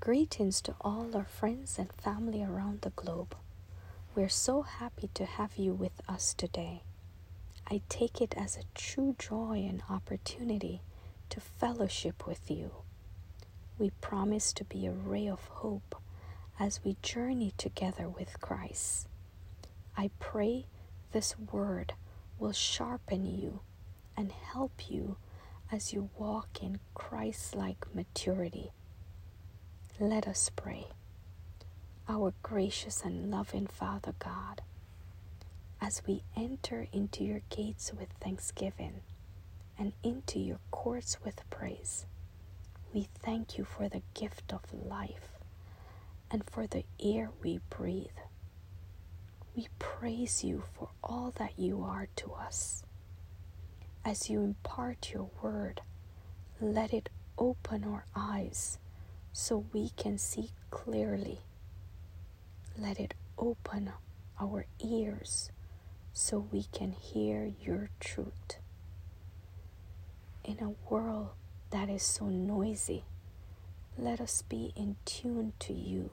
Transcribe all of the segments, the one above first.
Greetings to all our friends and family around the globe. We're so happy to have you with us today. I take it as a true joy and opportunity to fellowship with you. We promise to be a ray of hope as we journey together with Christ. I pray this word will sharpen you and help you as you walk in Christ like maturity. Let us pray. Our gracious and loving Father God, as we enter into your gates with thanksgiving and into your courts with praise, we thank you for the gift of life and for the air we breathe. We praise you for all that you are to us. As you impart your word, let it open our eyes so we can see clearly. Let it open our ears so we can hear your truth. In a world that is so noisy, let us be in tune to you.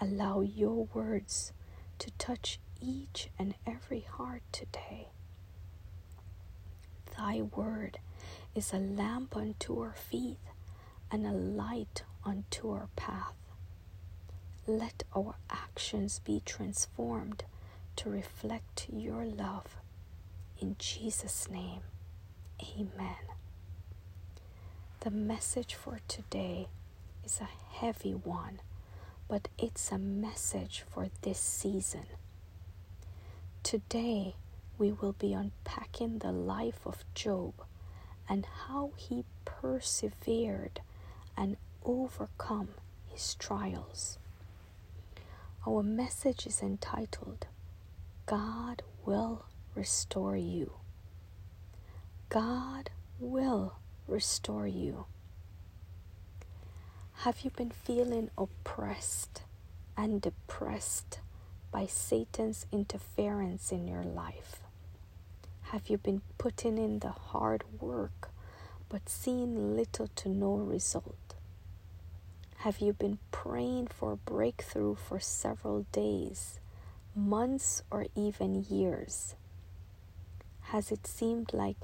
Allow your words to touch each and every heart today. Thy word is a lamp unto our feet and a light unto our path. Let our actions be transformed to reflect your love. In Jesus' name, amen. The message for today is a heavy one, but it's a message for this season. Today, we will be unpacking the life of Job and how he persevered and overcome his trials. Our message is entitled God Will Restore You. God will restore you. Have you been feeling oppressed and depressed by Satan's interference in your life? Have you been putting in the hard work but seeing little to no result? Have you been praying for a breakthrough for several days, months, or even years? Has it seemed like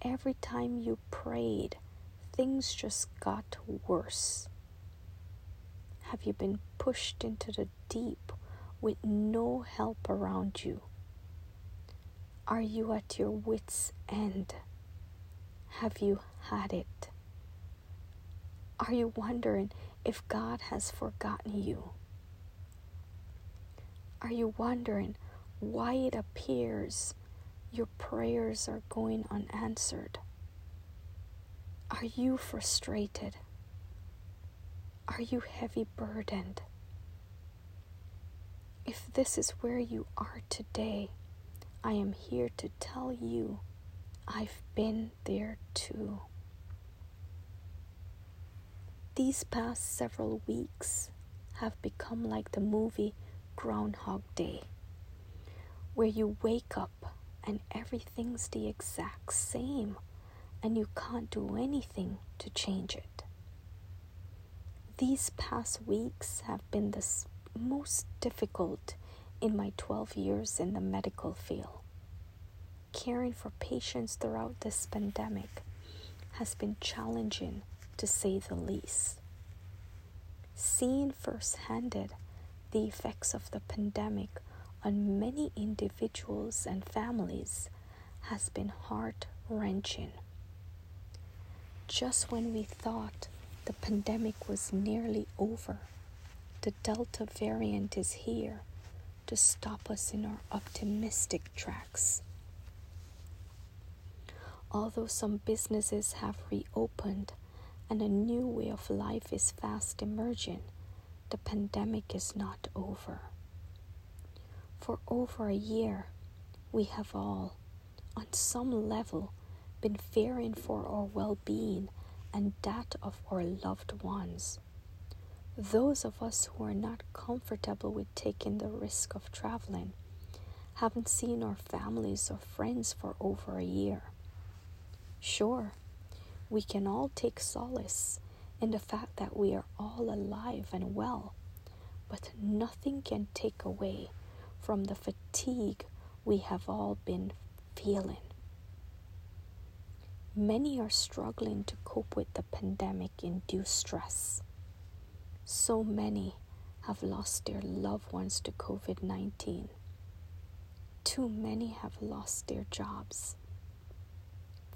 every time you prayed, things just got worse? Have you been pushed into the deep with no help around you? Are you at your wits' end? Have you had it? Are you wondering if God has forgotten you? Are you wondering why it appears your prayers are going unanswered? Are you frustrated? Are you heavy burdened? If this is where you are today, I am here to tell you I've been there too. These past several weeks have become like the movie Groundhog Day, where you wake up and everything's the exact same and you can't do anything to change it. These past weeks have been the most difficult in my 12 years in the medical field. Caring for patients throughout this pandemic has been challenging to say the least. Seeing firsthand the effects of the pandemic on many individuals and families has been heart wrenching. Just when we thought the pandemic was nearly over, the Delta variant is here to stop us in our optimistic tracks. Although some businesses have reopened, and a new way of life is fast emerging, the pandemic is not over. For over a year, we have all, on some level, been fearing for our well being and that of our loved ones. Those of us who are not comfortable with taking the risk of traveling haven't seen our families or friends for over a year. Sure, we can all take solace in the fact that we are all alive and well, but nothing can take away from the fatigue we have all been feeling. Many are struggling to cope with the pandemic induced stress. So many have lost their loved ones to COVID 19. Too many have lost their jobs.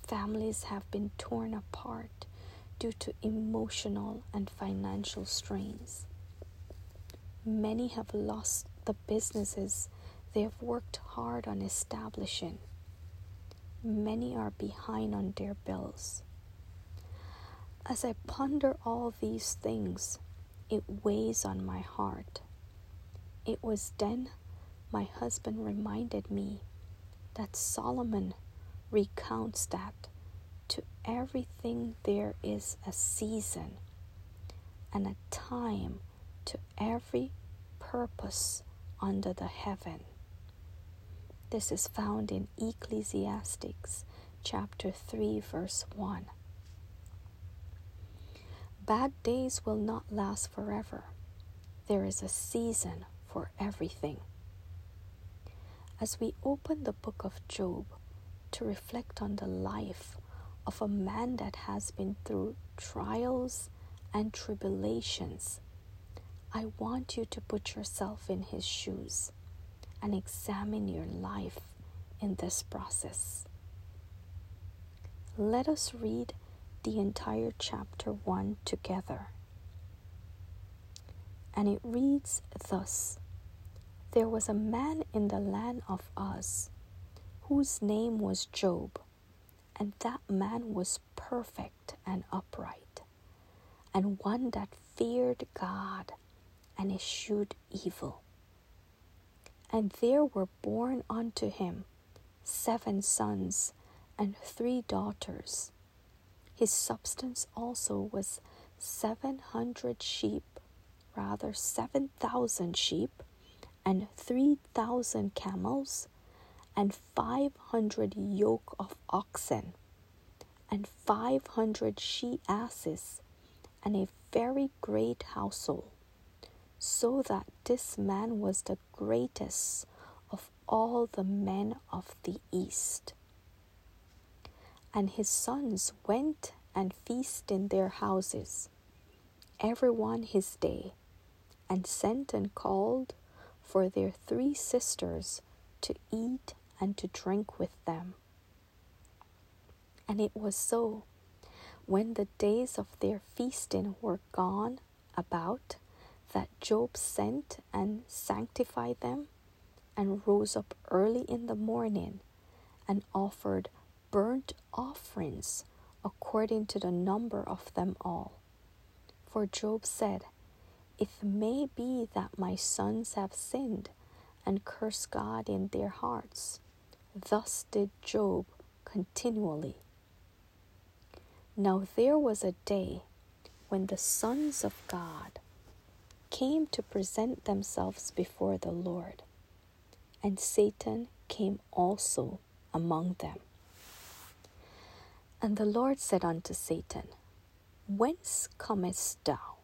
Families have been torn apart due to emotional and financial strains. Many have lost the businesses they have worked hard on establishing. Many are behind on their bills. As I ponder all these things, it weighs on my heart. It was then my husband reminded me that Solomon recounts that to everything there is a season and a time to every purpose under the heaven. This is found in Ecclesiastics chapter 3, verse 1. Bad days will not last forever. There is a season for everything. As we open the book of Job to reflect on the life of a man that has been through trials and tribulations, I want you to put yourself in his shoes and examine your life in this process. Let us read the entire chapter 1 together. And it reads thus There was a man in the land of Uz whose name was Job, and that man was perfect and upright, and one that feared God and eschewed evil. And there were born unto him seven sons and three daughters his substance also was seven hundred sheep, rather seven thousand sheep, and three thousand camels, and five hundred yoke of oxen, and five hundred she asses, and a very great household, so that this man was the greatest of all the men of the east. And his sons went and feasted in their houses, every one his day, and sent and called for their three sisters to eat and to drink with them. And it was so, when the days of their feasting were gone about, that Job sent and sanctified them, and rose up early in the morning, and offered burnt offerings according to the number of them all. For Job said, It may be that my sons have sinned and cursed God in their hearts. Thus did Job continually. Now there was a day when the sons of God came to present themselves before the Lord, and Satan came also among them. And the Lord said unto Satan, Whence comest thou?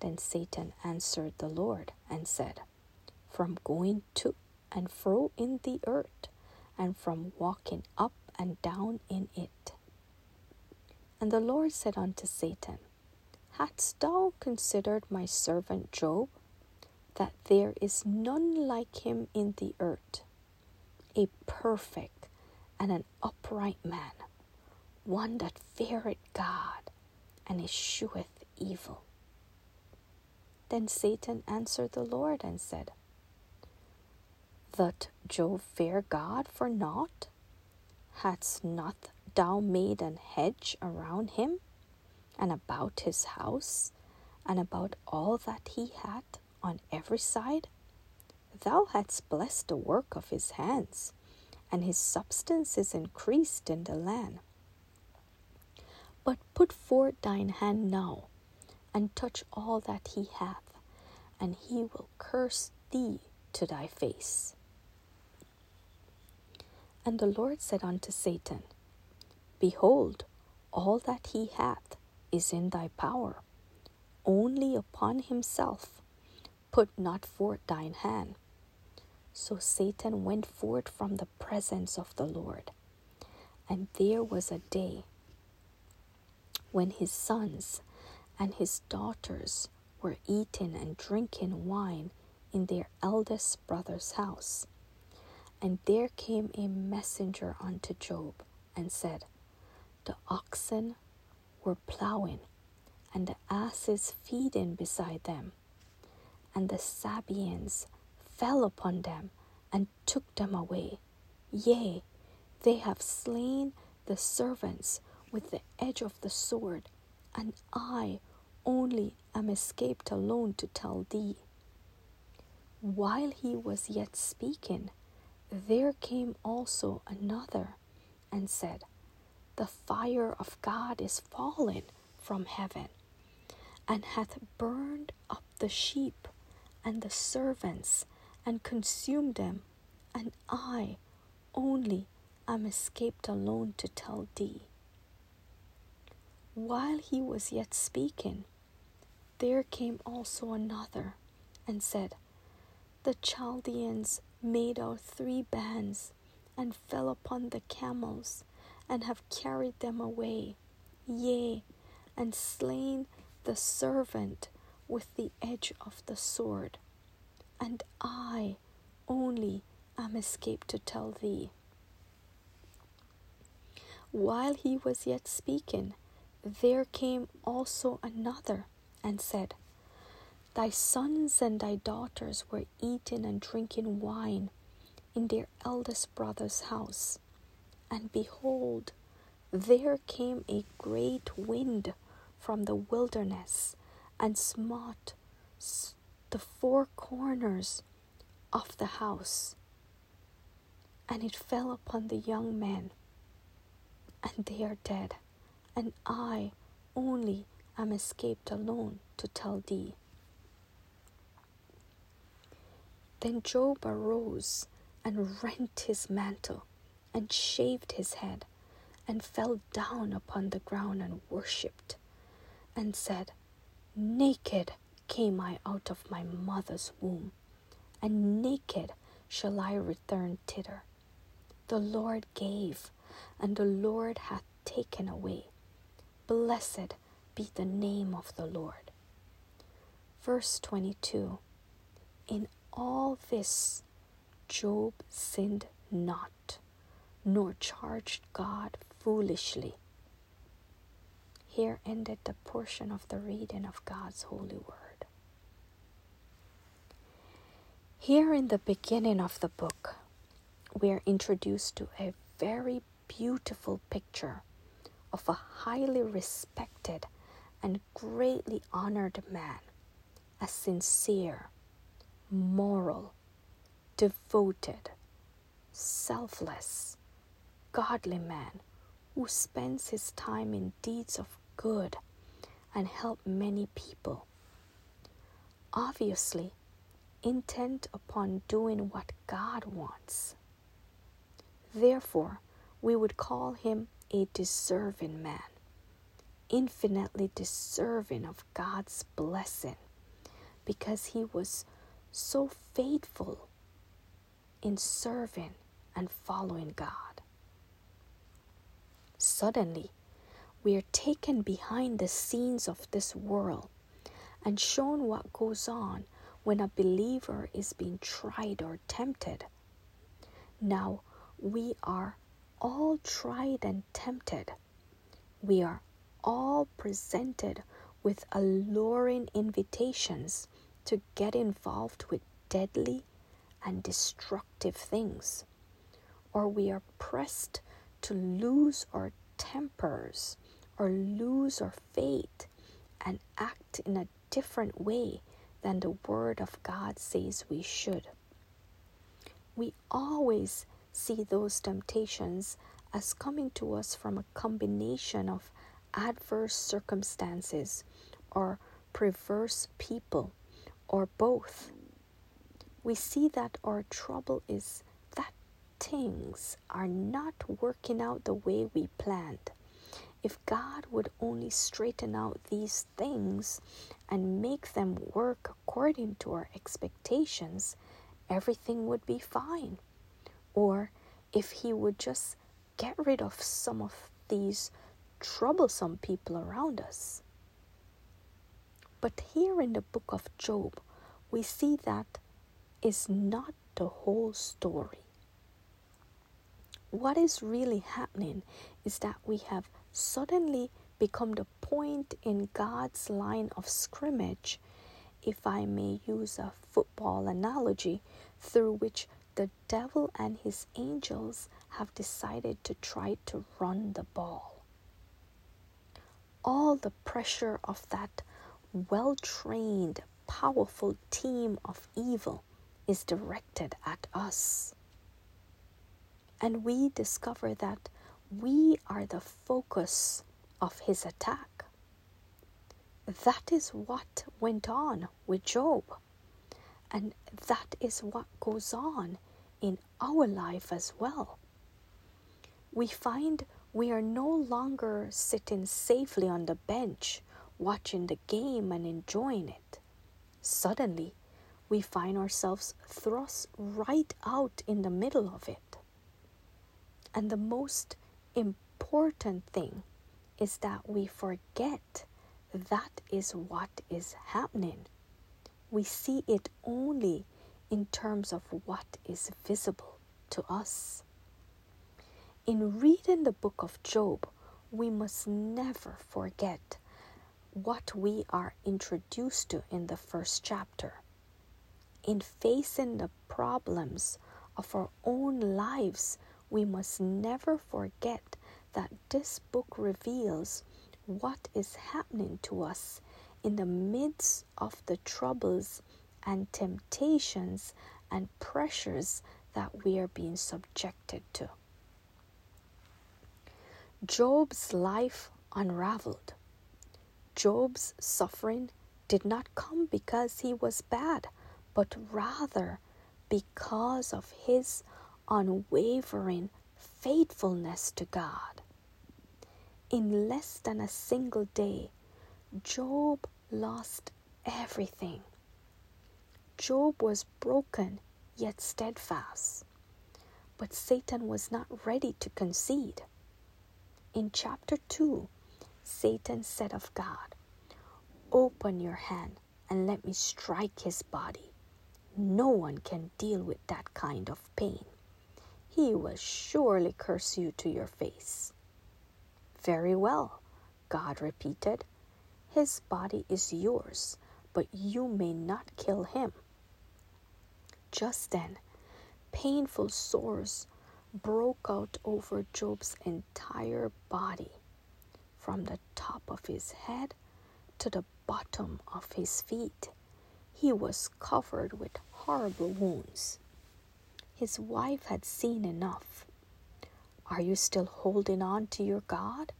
Then Satan answered the Lord and said, From going to and fro in the earth, and from walking up and down in it. And the Lord said unto Satan, Hadst thou considered my servant Job, that there is none like him in the earth, a perfect and an upright man one that feareth God and escheweth evil. Then Satan answered the Lord and said, That Job fear God for naught? Hadst not thou made an hedge around him, and about his house, and about all that he had on every side? Thou hadst blessed the work of his hands, and his substance is increased in the land. But put forth thine hand now, and touch all that he hath, and he will curse thee to thy face. And the Lord said unto Satan, Behold, all that he hath is in thy power. Only upon himself put not forth thine hand. So Satan went forth from the presence of the Lord. And there was a day when his sons and his daughters were eating and drinking wine in their eldest brother's house. And there came a messenger unto Job and said, The oxen were plowing, and the asses feeding beside them, and the Sabeans fell upon them and took them away. Yea, they have slain the servants with the edge of the sword, and I only am escaped alone to tell thee. While he was yet speaking, there came also another and said, The fire of God is fallen from heaven, and hath burned up the sheep and the servants, and consumed them, and I only am escaped alone to tell thee. While he was yet speaking, there came also another and said, The Chaldeans made out three bands and fell upon the camels and have carried them away, yea, and slain the servant with the edge of the sword. And I only am escaped to tell thee. While he was yet speaking, there came also another and said, Thy sons and thy daughters were eating and drinking wine in their eldest brother's house. And behold, there came a great wind from the wilderness and smote the four corners of the house. And it fell upon the young men, and they are dead, and I only am escaped alone to tell thee. Then Job arose and rent his mantle and shaved his head and fell down upon the ground and worshipped and said, Naked came I out of my mother's womb, and naked shall I return thither. The Lord gave, and the Lord hath taken away. Blessed be the name of the Lord. Verse 22 In all this, Job sinned not, nor charged God foolishly. Here ended the portion of the reading of God's holy word. Here in the beginning of the book, we are introduced to a very beautiful picture of a highly respected and greatly honored man, a sincere, moral, devoted, selfless, godly man who spends his time in deeds of good and help many people. Obviously, intent upon doing what God wants. Therefore, we would call him a deserving man, infinitely deserving of God's blessing because he was so faithful in serving and following God. Suddenly, we are taken behind the scenes of this world and shown what goes on when a believer is being tried or tempted. Now, we are all tried and tempted. We are all presented with alluring invitations to get involved with deadly and destructive things, or we are pressed to lose our tempers or lose our faith and act in a different way than the Word of God says we should. We always see those temptations as coming to us from a combination of adverse circumstances or perverse people or both. We see that our trouble is that things are not working out the way we planned. if God would only straighten out these things and make them work according to our expectations, everything would be fine. Or if He would just get rid of some of these troublesome people around us. But here in the book of Job, we see that is not the whole story. What is really happening is that we have suddenly become the point in God's line of scrimmage, if I may use a football analogy, through which the devil and his angels have decided to try to run the ball. All the pressure of that well trained, powerful team of evil is directed at us. And we discover that we are the focus of his attack. That is what went on with Job. And that is what goes on in our life as well. We find we are no longer sitting safely on the bench watching the game and enjoying it. Suddenly, we find ourselves thrust right out in the middle of it. And the most important thing is that we forget that is what is happening. We see it only in terms of what is visible to us. In reading the book of Job, we must never forget what we are introduced to in the first chapter. In facing the problems of our own lives, we must never forget that this book reveals what is happening to us in the midst of the troubles and temptations and pressures that we are being subjected to. Job's life unraveled. Job's suffering did not come because he was bad, but rather because of his unwavering faithfulness to God. In less than a single day, Job lost everything. Job was broken yet steadfast. But Satan was not ready to concede. In chapter 2, Satan said of God, Open your hand and let me strike his body. No one can deal with that kind of pain. He will surely curse you to your face. Very well, God repeated. His body is yours, but you may not kill him. Just then, painful sores broke out over Job's entire body from the top of his head to the bottom of his feet. He was covered with horrible wounds. His wife had seen enough. Are you still holding on to your God?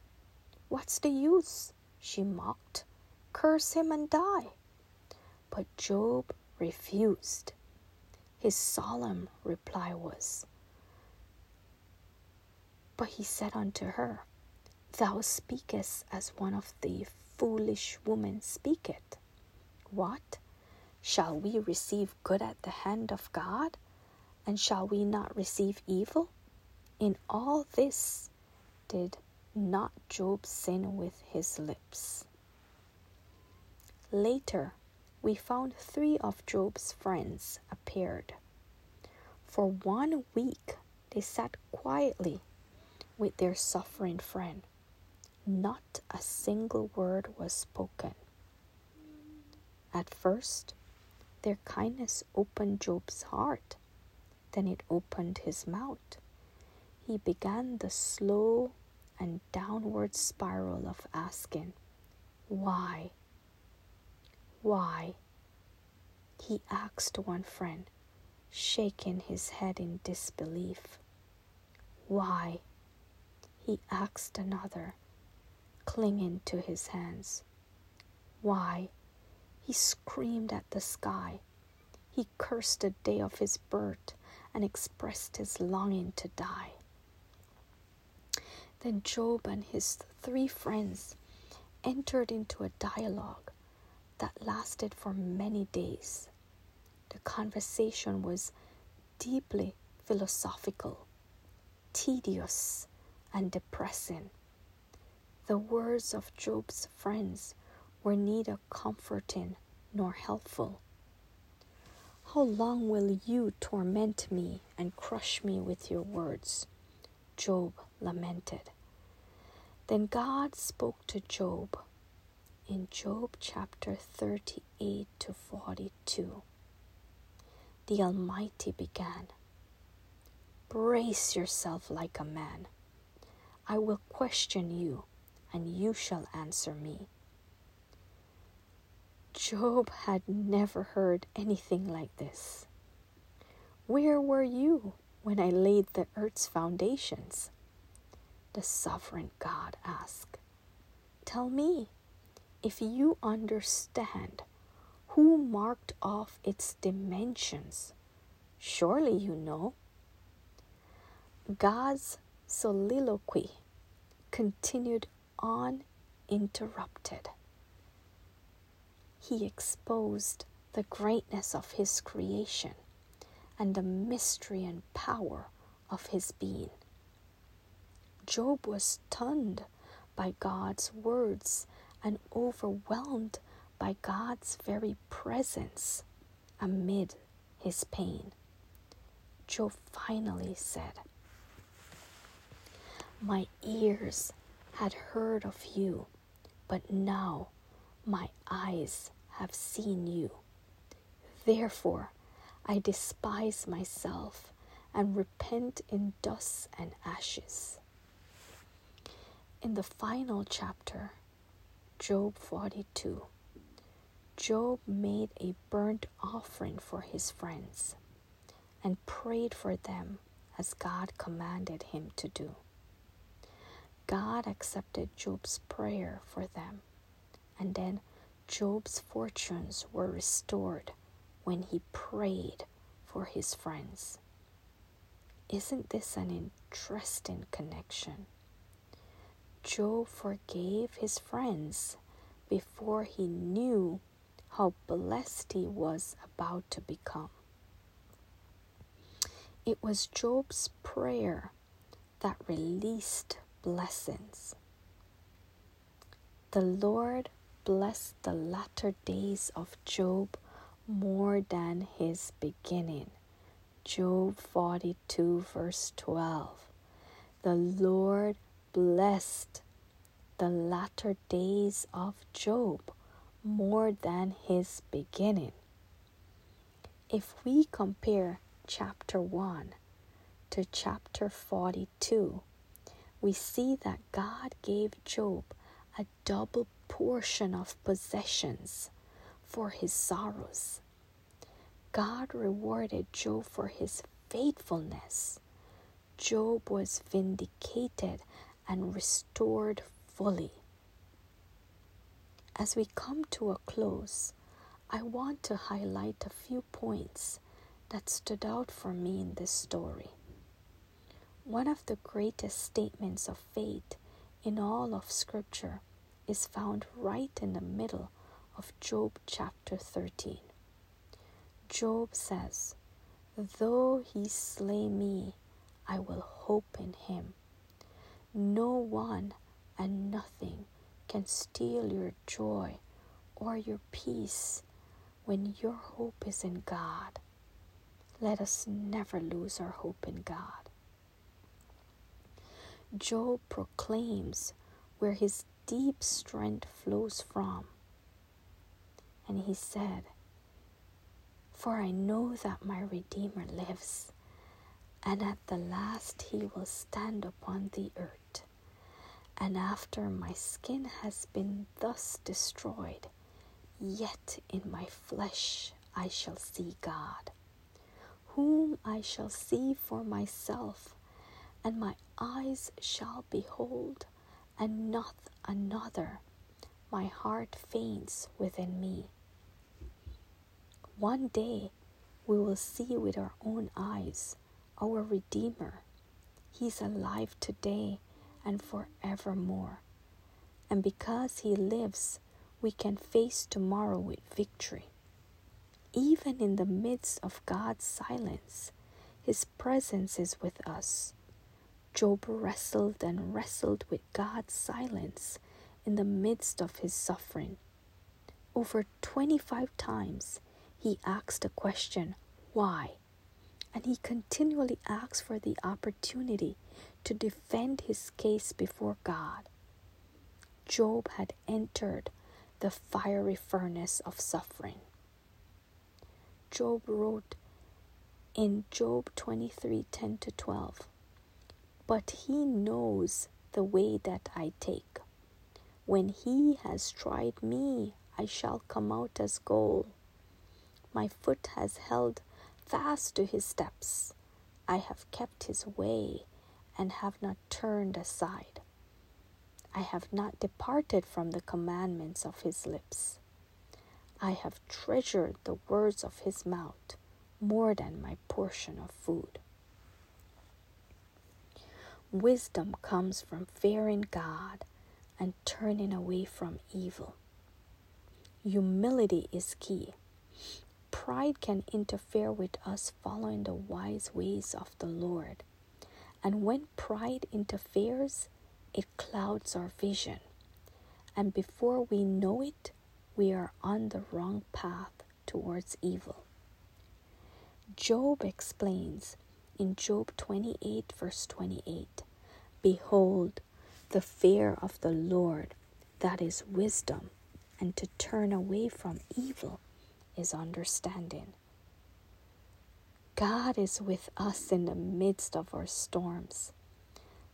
What's the use? she mocked. Curse him and die. But Job refused. His solemn reply was, But he said unto her, Thou speakest as one of the foolish women speaketh. What? Shall we receive good at the hand of God? And shall we not receive evil? In all this did not Job sin with his lips. Later, we found three of Job's friends appeared. For one week, they sat quietly with their suffering friend. Not a single word was spoken. At first, their kindness opened Job's heart, then it opened his mouth. He began the slow and downward spiral of asking, Why? Why? He asked one friend, shaking his head in disbelief. Why? He asked another, clinging to his hands. Why? He screamed at the sky. He cursed the day of his birth and expressed his longing to die. Then Job and his three friends entered into a dialogue that lasted for many days. The conversation was deeply philosophical, tedious, and depressing. The words of Job's friends were neither comforting nor helpful. How long will you torment me and crush me with your words? Job lamented. Then God spoke to Job in Job chapter 38 to 42. The Almighty began Brace yourself like a man. I will question you, and you shall answer me. Job had never heard anything like this. Where were you when I laid the earth's foundations? The sovereign God asked. Tell me, if you understand who marked off its dimensions, surely you know. God's soliloquy continued uninterrupted. He exposed the greatness of his creation and the mystery and power of his being. Job was stunned by God's words and overwhelmed by God's very presence amid his pain. Job finally said, My ears had heard of you, but now my eyes have seen you. Therefore, I despise myself and repent in dust and ashes. In the final chapter, Job 42, Job made a burnt offering for his friends and prayed for them as God commanded him to do. God accepted Job's prayer for them, and then Job's fortunes were restored when he prayed for his friends. Isn't this an interesting connection? Job forgave his friends before he knew how blessed he was about to become. It was Job's prayer that released blessings. The Lord blessed the latter days of Job more than his beginning. Job 42, verse 12. The Lord blessed the latter days of Job more than his beginning. If we compare chapter 1 to chapter 42, we see that God gave Job a double portion of possessions for his sorrows. God rewarded Job for his faithfulness. Job was vindicated and restored fully. As we come to a close, I want to highlight a few points that stood out for me in this story. One of the greatest statements of faith in all of Scripture is found right in the middle of Job chapter 13. Job says, Though he slay me, I will hope in him. No one and nothing can steal your joy or your peace when your hope is in God. Let us never lose our hope in God. Job proclaims where his deep strength flows from. And he said, For I know that my Redeemer lives and at the last he will stand upon the earth. And after my skin has been thus destroyed, yet in my flesh I shall see God, whom I shall see for myself, and my eyes shall behold, and not another. My heart faints within me. One day we will see with our own eyes our Redeemer. He's alive today and forevermore. And because He lives, we can face tomorrow with victory. Even in the midst of God's silence, His presence is with us. Job wrestled and wrestled with God's silence in the midst of his suffering. Over 25 times, he asked the question, Why? And he continually asked for the opportunity to defend his case before God. Job had entered the fiery furnace of suffering. Job wrote in Job 23 10 to 12, But he knows the way that I take. When he has tried me, I shall come out as gold. My foot has held fast to his steps. I have kept his way and have not turned aside. I have not departed from the commandments of his lips. I have treasured the words of his mouth more than my portion of food. Wisdom comes from fearing God and turning away from evil. Humility is key. Pride can interfere with us following the wise ways of the Lord. And when pride interferes, it clouds our vision. And before we know it, we are on the wrong path towards evil. Job explains in Job 28, verse 28 Behold, the fear of the Lord, that is wisdom, and to turn away from evil is understanding. God is with us in the midst of our storms.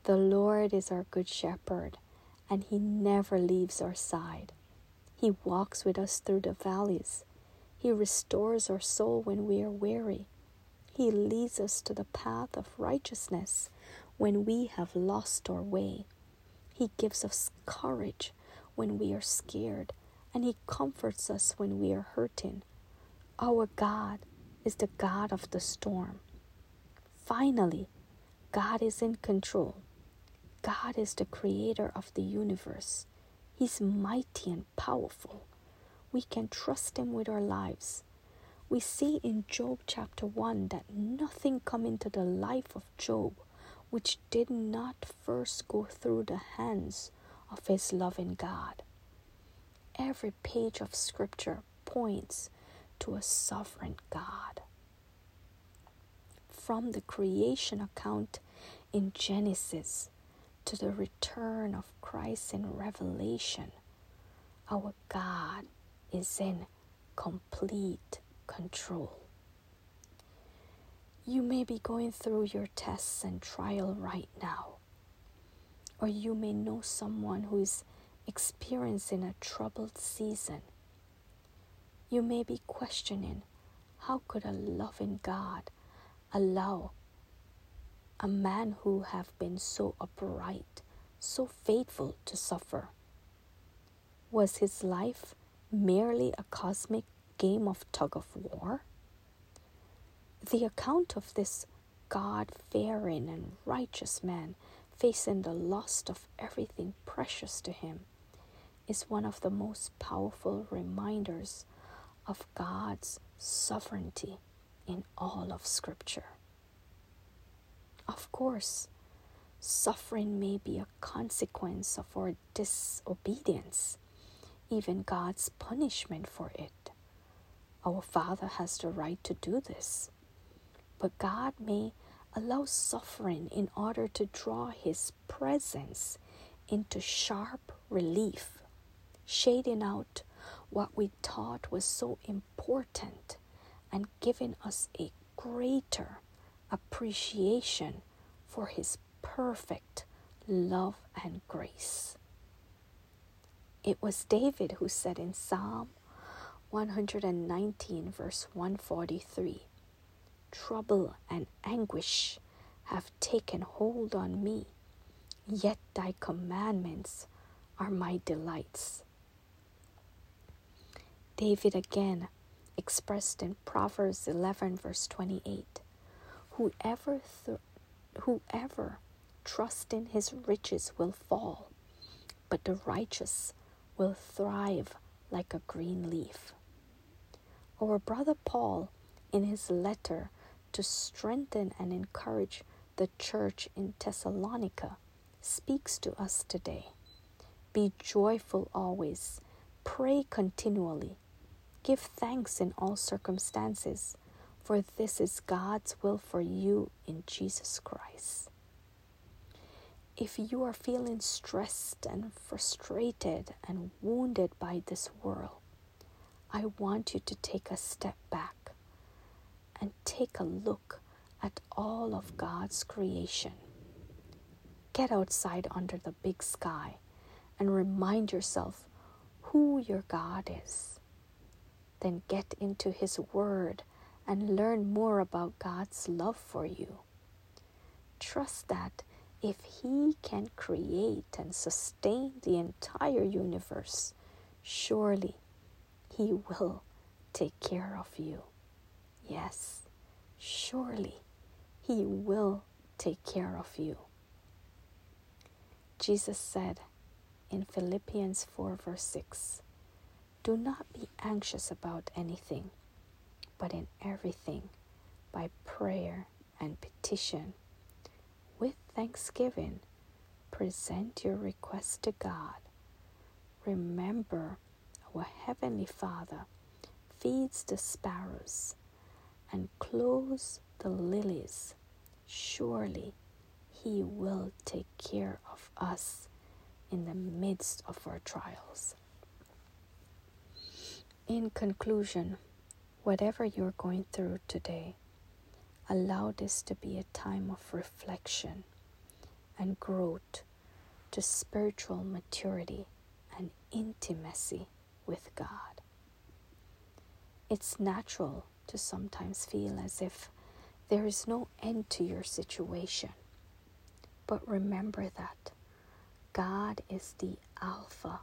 The Lord is our good shepherd, and He never leaves our side. He walks with us through the valleys. He restores our soul when we are weary. He leads us to the path of righteousness when we have lost our way. He gives us courage when we are scared, and He comforts us when we are hurting. Our God is the God of the storm. Finally, God is in control. God is the creator of the universe. He's mighty and powerful. We can trust Him with our lives. We see in Job chapter 1 that nothing come into the life of Job which did not first go through the hands of his loving God. Every page of Scripture points to a sovereign God. From the creation account in Genesis to the return of Christ in Revelation, our God is in complete control. You may be going through your tests and trial right now, or you may know someone who is experiencing a troubled season. You may be questioning how could a loving God allow a man who have been so upright, so faithful to suffer? Was his life merely a cosmic game of tug of war? The account of this God fearing and righteous man facing the loss of everything precious to him is one of the most powerful reminders of God's sovereignty in all of Scripture. Of course, suffering may be a consequence of our disobedience, even God's punishment for it. Our Father has the right to do this, but God may allow suffering in order to draw His presence into sharp relief, shading out what we thought was so important and giving us a greater appreciation for His perfect love and grace. It was David who said in Psalm 119, verse 143 Trouble and anguish have taken hold on me, yet thy commandments are my delights. David again expressed in Proverbs 11, verse 28 Whoever, th- whoever trusts in his riches will fall, but the righteous will thrive like a green leaf. Our brother Paul, in his letter to strengthen and encourage the church in Thessalonica, speaks to us today. Be joyful always, pray continually, give thanks in all circumstances, for this is God's will for you in Jesus Christ. If you are feeling stressed and frustrated and wounded by this world, I want you to take a step back and take a look at all of God's creation. Get outside under the big sky and remind yourself who your God is. Then get into His Word and learn more about God's love for you. Trust that if He can create and sustain the entire universe, surely He will take care of you. Yes, surely He will take care of you. Jesus said in Philippians 4, verse 6 Do not be anxious about anything, but in everything, by prayer and petition with thanksgiving, present your request to God. Remember, our Heavenly Father feeds the sparrows and clothes the lilies. Surely He will take care of us in the midst of our trials. In conclusion, whatever you're going through today, Allow this to be a time of reflection and growth to spiritual maturity and intimacy with God. It's natural to sometimes feel as if there is no end to your situation. But remember that God is the Alpha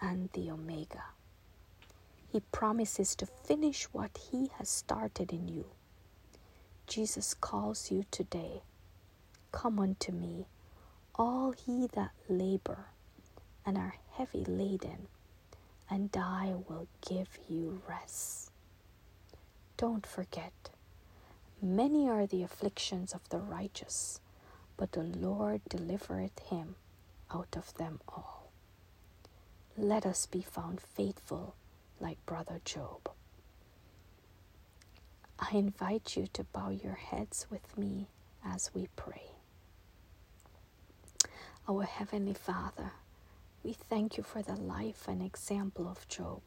and the Omega. He promises to finish what He has started in you Jesus calls you today. Come unto me, all ye that labor and are heavy laden, and I will give you rest. Don't forget, many are the afflictions of the righteous, but the Lord delivereth him out of them all. Let us be found faithful like Brother Job. I invite you to bow your heads with me as we pray. Our Heavenly Father, we thank you for the life and example of Job.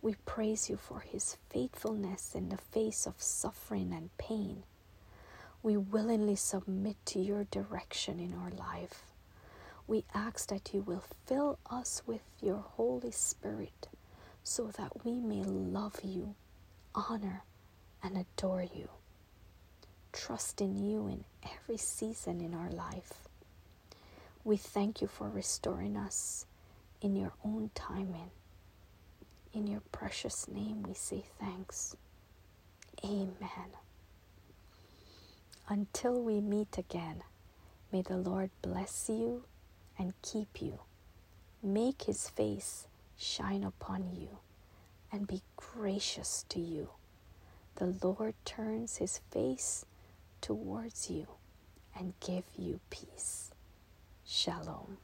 We praise you for his faithfulness in the face of suffering and pain. We willingly submit to your direction in our life. We ask that you will fill us with your Holy Spirit so that we may love you, honor, and adore you. Trust in you in every season in our life. We thank you for restoring us in your own timing. In your precious name, we say thanks. Amen. Until we meet again, may the Lord bless you and keep you. Make his face shine upon you and be gracious to you the Lord turns his face towards you and give you peace. Shalom.